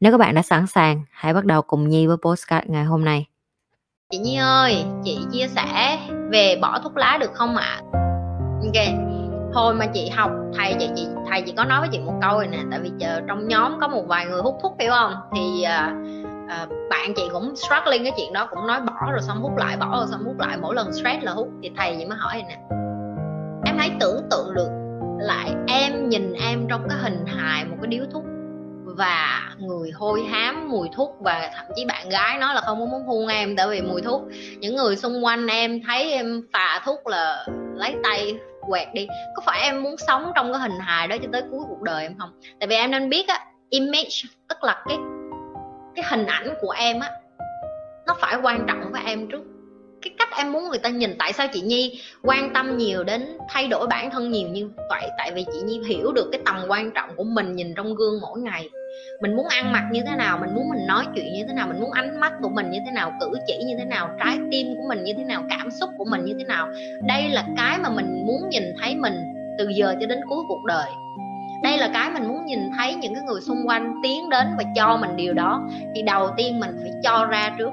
Nếu các bạn đã sẵn sàng, hãy bắt đầu cùng Nhi với postcard ngày hôm nay. Chị Nhi ơi, chị chia sẻ về bỏ thuốc lá được không ạ? À? Ok, hồi mà chị học thầy chị, chị thầy chỉ có nói với chị một câu này nè, tại vì chờ trong nhóm có một vài người hút thuốc phải không? Thì uh, uh, bạn chị cũng struggling cái chuyện đó cũng nói bỏ rồi xong hút lại, bỏ rồi xong hút lại, mỗi lần stress là hút. Thì thầy chị mới hỏi nè, em hãy tưởng tượng được lại em nhìn em trong cái hình hài một cái điếu thuốc và người hôi hám, mùi thuốc và thậm chí bạn gái nói là không muốn hôn em tại vì mùi thuốc. Những người xung quanh em thấy em phà thuốc là lấy tay quẹt đi. Có phải em muốn sống trong cái hình hài đó cho tới cuối cuộc đời em không? Tại vì em nên biết á, image, tức là cái cái hình ảnh của em á, nó phải quan trọng với em trước. Cái cách em muốn người ta nhìn, tại sao chị nhi quan tâm nhiều đến thay đổi bản thân nhiều như vậy? Tại vì chị nhi hiểu được cái tầm quan trọng của mình nhìn trong gương mỗi ngày mình muốn ăn mặc như thế nào, mình muốn mình nói chuyện như thế nào, mình muốn ánh mắt của mình như thế nào, cử chỉ như thế nào, trái tim của mình như thế nào, cảm xúc của mình như thế nào. Đây là cái mà mình muốn nhìn thấy mình từ giờ cho đến cuối cuộc đời. Đây là cái mình muốn nhìn thấy những cái người xung quanh tiến đến và cho mình điều đó. Thì đầu tiên mình phải cho ra trước.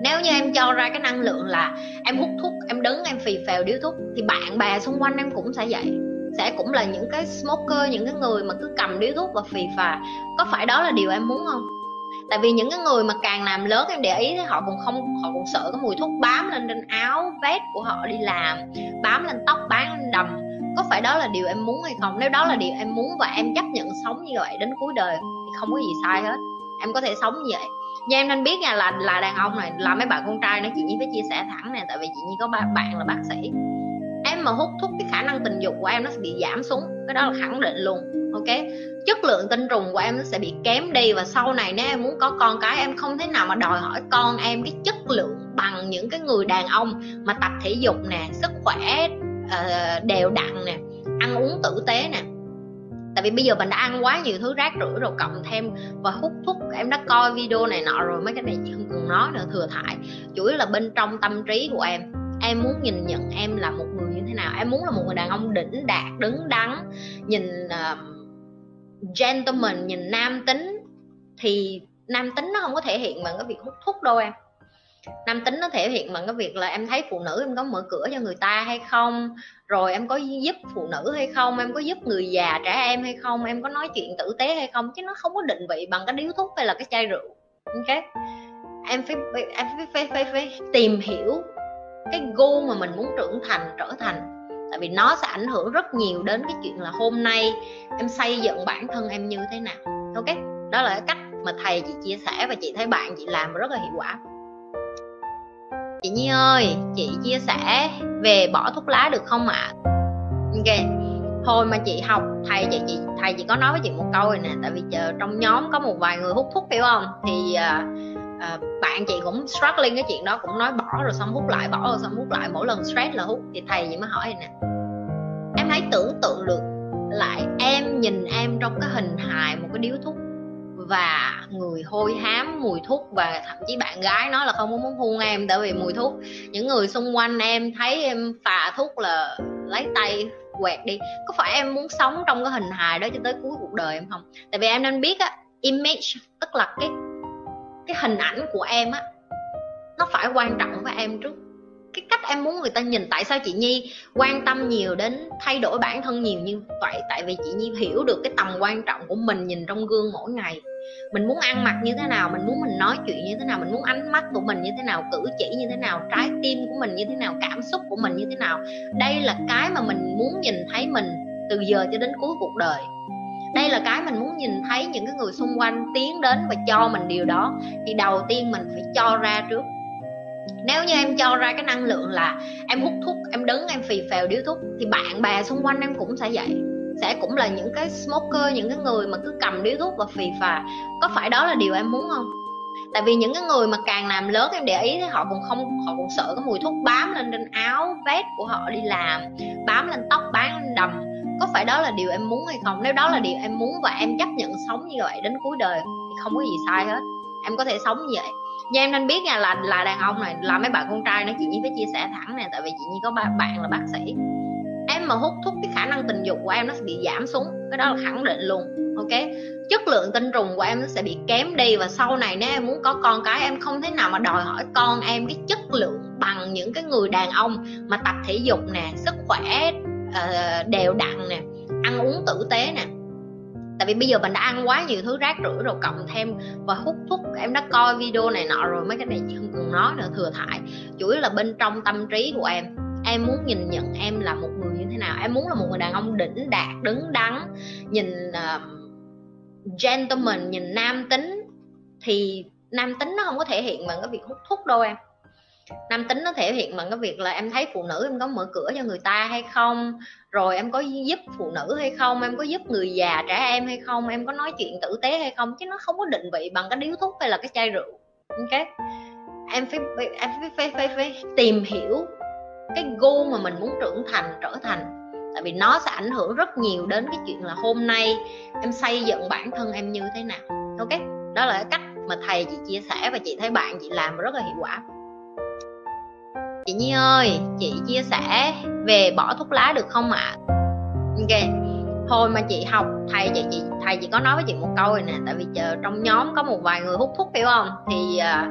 Nếu như em cho ra cái năng lượng là em hút thuốc, em đứng, em phì phèo điếu thuốc, thì bạn bè xung quanh em cũng sẽ vậy sẽ cũng là những cái smoker, những cái người mà cứ cầm điếu thuốc và phì phà. Có phải đó là điều em muốn không? Tại vì những cái người mà càng làm lớn, em để ý thì họ còn không, họ còn sợ cái mùi thuốc bám lên trên áo, vest của họ đi làm, bám lên tóc, bám lên đầm. Có phải đó là điều em muốn hay không? Nếu đó là điều em muốn và em chấp nhận sống như vậy đến cuối đời thì không có gì sai hết. Em có thể sống như vậy. Nhưng em nên biết nha, là là đàn ông này, là mấy bạn con trai nó chị nhi phải chia sẻ thẳng nè, tại vì chị nhi có ba bạn là bác sĩ mà hút thuốc cái khả năng tình dục của em nó sẽ bị giảm xuống. Cái đó là khẳng định luôn ok? Chất lượng tinh trùng của em nó sẽ bị kém đi và sau này nếu em muốn có con cái em không thể nào mà đòi hỏi con em cái chất lượng bằng những cái người đàn ông mà tập thể dục nè sức khỏe uh, đều đặn nè ăn uống tử tế nè. Tại vì bây giờ mình đã ăn quá nhiều thứ rác rưởi rồi cộng thêm và hút thuốc em đã coi video này nọ rồi mấy cái này chị không cần nói nữa thừa thải. Chủ yếu là bên trong tâm trí của em em muốn nhìn nhận em là một người như thế nào. Em muốn là một người đàn ông đỉnh đạt đứng đắn nhìn uh, gentleman nhìn nam tính. Thì nam tính nó không có thể hiện bằng cái việc hút thuốc đâu em. Nam tính nó thể hiện bằng cái việc là em thấy phụ nữ em có mở cửa cho người ta hay không rồi em có giúp phụ nữ hay không em có giúp người già trẻ em hay không em có nói chuyện tử tế hay không chứ nó không có định vị bằng cái điếu thuốc hay là cái chai rượu. Ok? Em phải em phải, phải, phải, phải tìm hiểu cái gu mà mình muốn trưởng thành trở thành. Tại vì nó sẽ ảnh hưởng rất nhiều đến cái chuyện là hôm nay em xây dựng bản thân em như thế nào. Ok đó là cái cách mà thầy chị chia sẻ và chị thấy bạn chị làm rất là hiệu quả. Chị Nhi ơi chị chia sẻ về bỏ thuốc lá được không ạ? À? ok hồi mà chị học thầy chị, chị thầy chị có nói với chị một câu này nè tại vì chờ trong nhóm có một vài người hút thuốc phải không? Thì uh, à, bạn chị cũng struggling cái chuyện đó cũng nói bỏ rồi xong hút lại bỏ rồi xong hút lại mỗi lần stress là hút. Thì thầy vậy mới hỏi nè em hãy tưởng tượng được lại em nhìn em trong cái hình hài một cái điếu thuốc và người hôi hám mùi thuốc và thậm chí bạn gái nói là không có muốn hôn em tại vì mùi thuốc. Những người xung quanh em thấy em phà thuốc là lấy tay quẹt đi. Có phải em muốn sống trong cái hình hài đó cho tới cuối cuộc đời em không? Tại vì em nên biết á image tức là cái cái hình ảnh của em á, nó phải quan trọng với em trước. Cái cách em muốn người ta nhìn, tại sao chị nhi quan tâm nhiều đến thay đổi bản thân nhiều như vậy? Tại vì chị nhi hiểu được cái tầm quan trọng của mình nhìn trong gương mỗi ngày. Mình muốn ăn mặc như thế nào, mình muốn mình nói chuyện như thế nào, mình muốn ánh mắt của mình như thế nào, cử chỉ như thế nào, trái tim của mình như thế nào, cảm xúc của mình như thế nào. Đây là cái mà mình muốn nhìn thấy mình từ giờ cho đến cuối cuộc đời đây là cái mình muốn nhìn thấy những cái người xung quanh tiến đến và cho mình điều đó. Thì đầu tiên mình phải cho ra trước. Nếu như em cho ra cái năng lượng là em hút thuốc, em đứng, em phì phèo điếu thuốc, thì bạn bè xung quanh em cũng sẽ vậy. Sẽ cũng là những cái smoker, những cái người mà cứ cầm điếu thuốc và phì phà. Có phải đó là điều em muốn không? Tại vì những cái người mà càng làm lớn em để ý thì họ còn không, họ còn sợ cái mùi thuốc bám lên trên áo vest của họ đi làm, bám lên tóc, bám lên đầm có phải đó là điều em muốn hay không? Nếu đó là điều em muốn và em chấp nhận sống như vậy đến cuối đời thì không có gì sai hết. Em có thể sống như vậy. Nhưng em nên biết nha, là là đàn ông này, là mấy bạn con trai nó chị nhi phải chia sẻ thẳng nè, tại vì chị nhi có ba, bạn là bác sĩ. Em mà hút thuốc cái khả năng tình dục của em nó sẽ bị giảm xuống, cái đó là khẳng định luôn, ok? Chất lượng tinh trùng của em nó sẽ bị kém đi và sau này nếu em muốn có con cái, em không thể nào mà đòi hỏi con em cái chất lượng bằng những cái người đàn ông mà tập thể dục nè, sức khỏe uh, đều đặn nè ăn uống tử tế nè. Tại vì bây giờ mình đã ăn quá nhiều thứ rác rưởi rồi cộng thêm và hút thuốc em đã coi video này nọ rồi mấy cái này không cần nói nữa thừa thải. Chủ yếu là bên trong tâm trí của em. Em muốn nhìn nhận em là một người như thế nào. Em muốn là một người đàn ông đỉnh đạt đứng đắn nhìn uh, gentleman nhìn nam tính. Thì nam tính nó không có thể hiện bằng cái việc hút thuốc đâu em nam tính nó thể hiện bằng cái việc là em thấy phụ nữ em có mở cửa cho người ta hay không rồi em có giúp phụ nữ hay không em có giúp người già trẻ em hay không em có nói chuyện tử tế hay không chứ nó không có định vị bằng cái điếu thuốc hay là cái chai rượu. Ok? Em phải em phải, phải, phải, phải tìm hiểu cái gu mà mình muốn trưởng thành trở thành. Tại vì nó sẽ ảnh hưởng rất nhiều đến cái chuyện là hôm nay em xây dựng bản thân em như thế nào. Ok? Đó là cái cách mà thầy chị chia sẻ và chị thấy bạn chị làm rất là hiệu quả chị Nhi ơi chị chia sẻ về bỏ thuốc lá được không ạ à? ok hồi mà chị học thầy chị chị thầy chị có nói với chị một câu này nè tại vì chờ trong nhóm có một vài người hút thuốc hiểu không thì uh,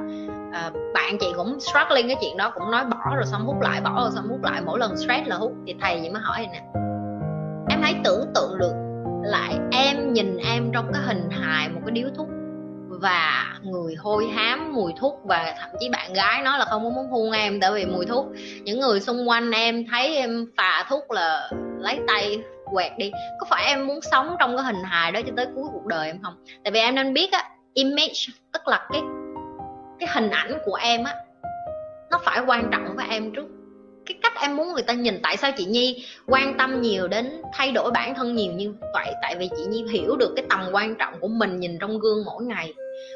uh, bạn chị cũng struggling cái chuyện đó cũng nói bỏ rồi xong hút lại bỏ rồi xong hút lại mỗi lần stress là hút thì thầy chị mới hỏi này nè em hãy tưởng tượng được lại em nhìn em trong cái hình hài một cái điếu thuốc và người hôi hám, mùi thuốc và thậm chí bạn gái nói là không muốn hôn em tại vì mùi thuốc. Những người xung quanh em thấy em phà thuốc là lấy tay quẹt đi. Có phải em muốn sống trong cái hình hài đó cho tới cuối cuộc đời em không? Tại vì em nên biết á, image, tức là cái cái hình ảnh của em á, nó phải quan trọng với em trước. Cái cách em muốn người ta nhìn, tại sao chị nhi quan tâm nhiều đến thay đổi bản thân nhiều như vậy? Tại vì chị nhi hiểu được cái tầm quan trọng của mình nhìn trong gương mỗi ngày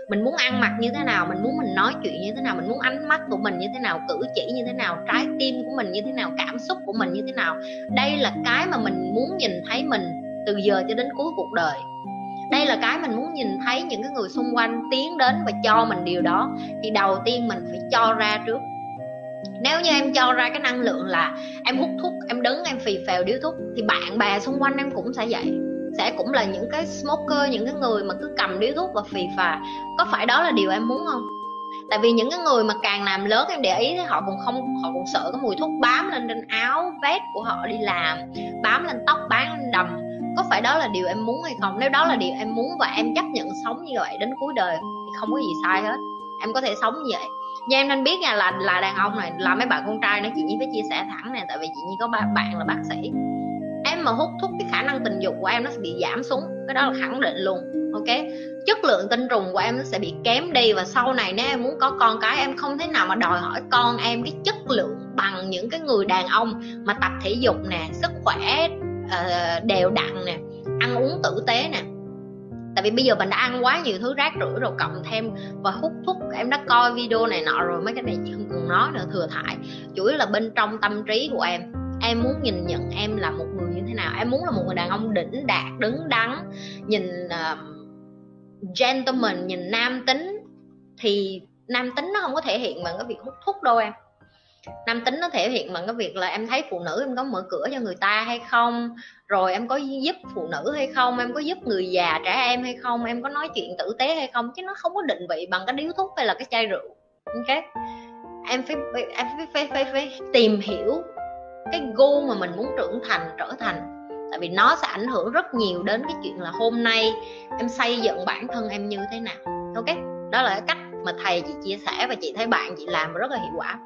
mình muốn ăn mặc như thế nào, mình muốn mình nói chuyện như thế nào, mình muốn ánh mắt của mình như thế nào, cử chỉ như thế nào, trái tim của mình như thế nào, cảm xúc của mình như thế nào. Đây là cái mà mình muốn nhìn thấy mình từ giờ cho đến cuối cuộc đời. Đây là cái mình muốn nhìn thấy những cái người xung quanh tiến đến và cho mình điều đó. Thì đầu tiên mình phải cho ra trước. Nếu như em cho ra cái năng lượng là em hút thuốc, em đứng, em phì phèo điếu thuốc, thì bạn bè xung quanh em cũng sẽ vậy sẽ cũng là những cái smoker, những cái người mà cứ cầm điếu thuốc và phì phà. Có phải đó là điều em muốn không? Tại vì những cái người mà càng làm lớn em để ý thì họ còn không, họ còn sợ cái mùi thuốc bám lên trên áo vest của họ đi làm, bám lên tóc, bám lên đầm. Có phải đó là điều em muốn hay không? Nếu đó là điều em muốn và em chấp nhận sống như vậy đến cuối đời thì không có gì sai hết. Em có thể sống như vậy. Nhưng em nên biết nha, là là đàn ông này, là mấy bạn con trai nó chị nhi phải chia sẻ thẳng nè, tại vì chị nhi có ba, bạn là bác sĩ mà hút thuốc cái khả năng tình dục của em nó sẽ bị giảm xuống cái đó là khẳng định luôn ok? Chất lượng tinh trùng của em nó sẽ bị kém đi và sau này nếu em muốn có con cái em không thể nào mà đòi hỏi con em cái chất lượng bằng những cái người đàn ông mà tập thể dục nè sức khỏe uh, đều đặn nè ăn uống tử tế nè. Tại vì bây giờ mình đã ăn quá nhiều thứ rác rưởi rồi cộng thêm và hút thuốc em đã coi video này nọ rồi mấy cái này chị không cần nói nữa thừa thải. Chủ yếu là bên trong tâm trí của em em muốn nhìn nhận em là một người như thế nào. Em muốn là một người đàn ông đỉnh đạt đứng đắn nhìn uh, gentleman nhìn nam tính. Thì nam tính nó không có thể hiện bằng cái việc hút thuốc đâu em. Nam tính nó thể hiện bằng cái việc là em thấy phụ nữ em có mở cửa cho người ta hay không rồi em có giúp phụ nữ hay không em có giúp người già trẻ em hay không em có nói chuyện tử tế hay không. Chứ nó không có định vị bằng cái điếu thuốc hay là cái chai rượu. Ok? Em phải em phải, phải, phải, phải tìm hiểu cái gu mà mình muốn trưởng thành, trở thành. Tại vì nó sẽ ảnh hưởng rất nhiều đến cái chuyện là hôm nay em xây dựng bản thân em như thế nào. Ok? Đó là cái cách mà thầy chị chia sẻ và chị thấy bạn chị làm rất là hiệu quả.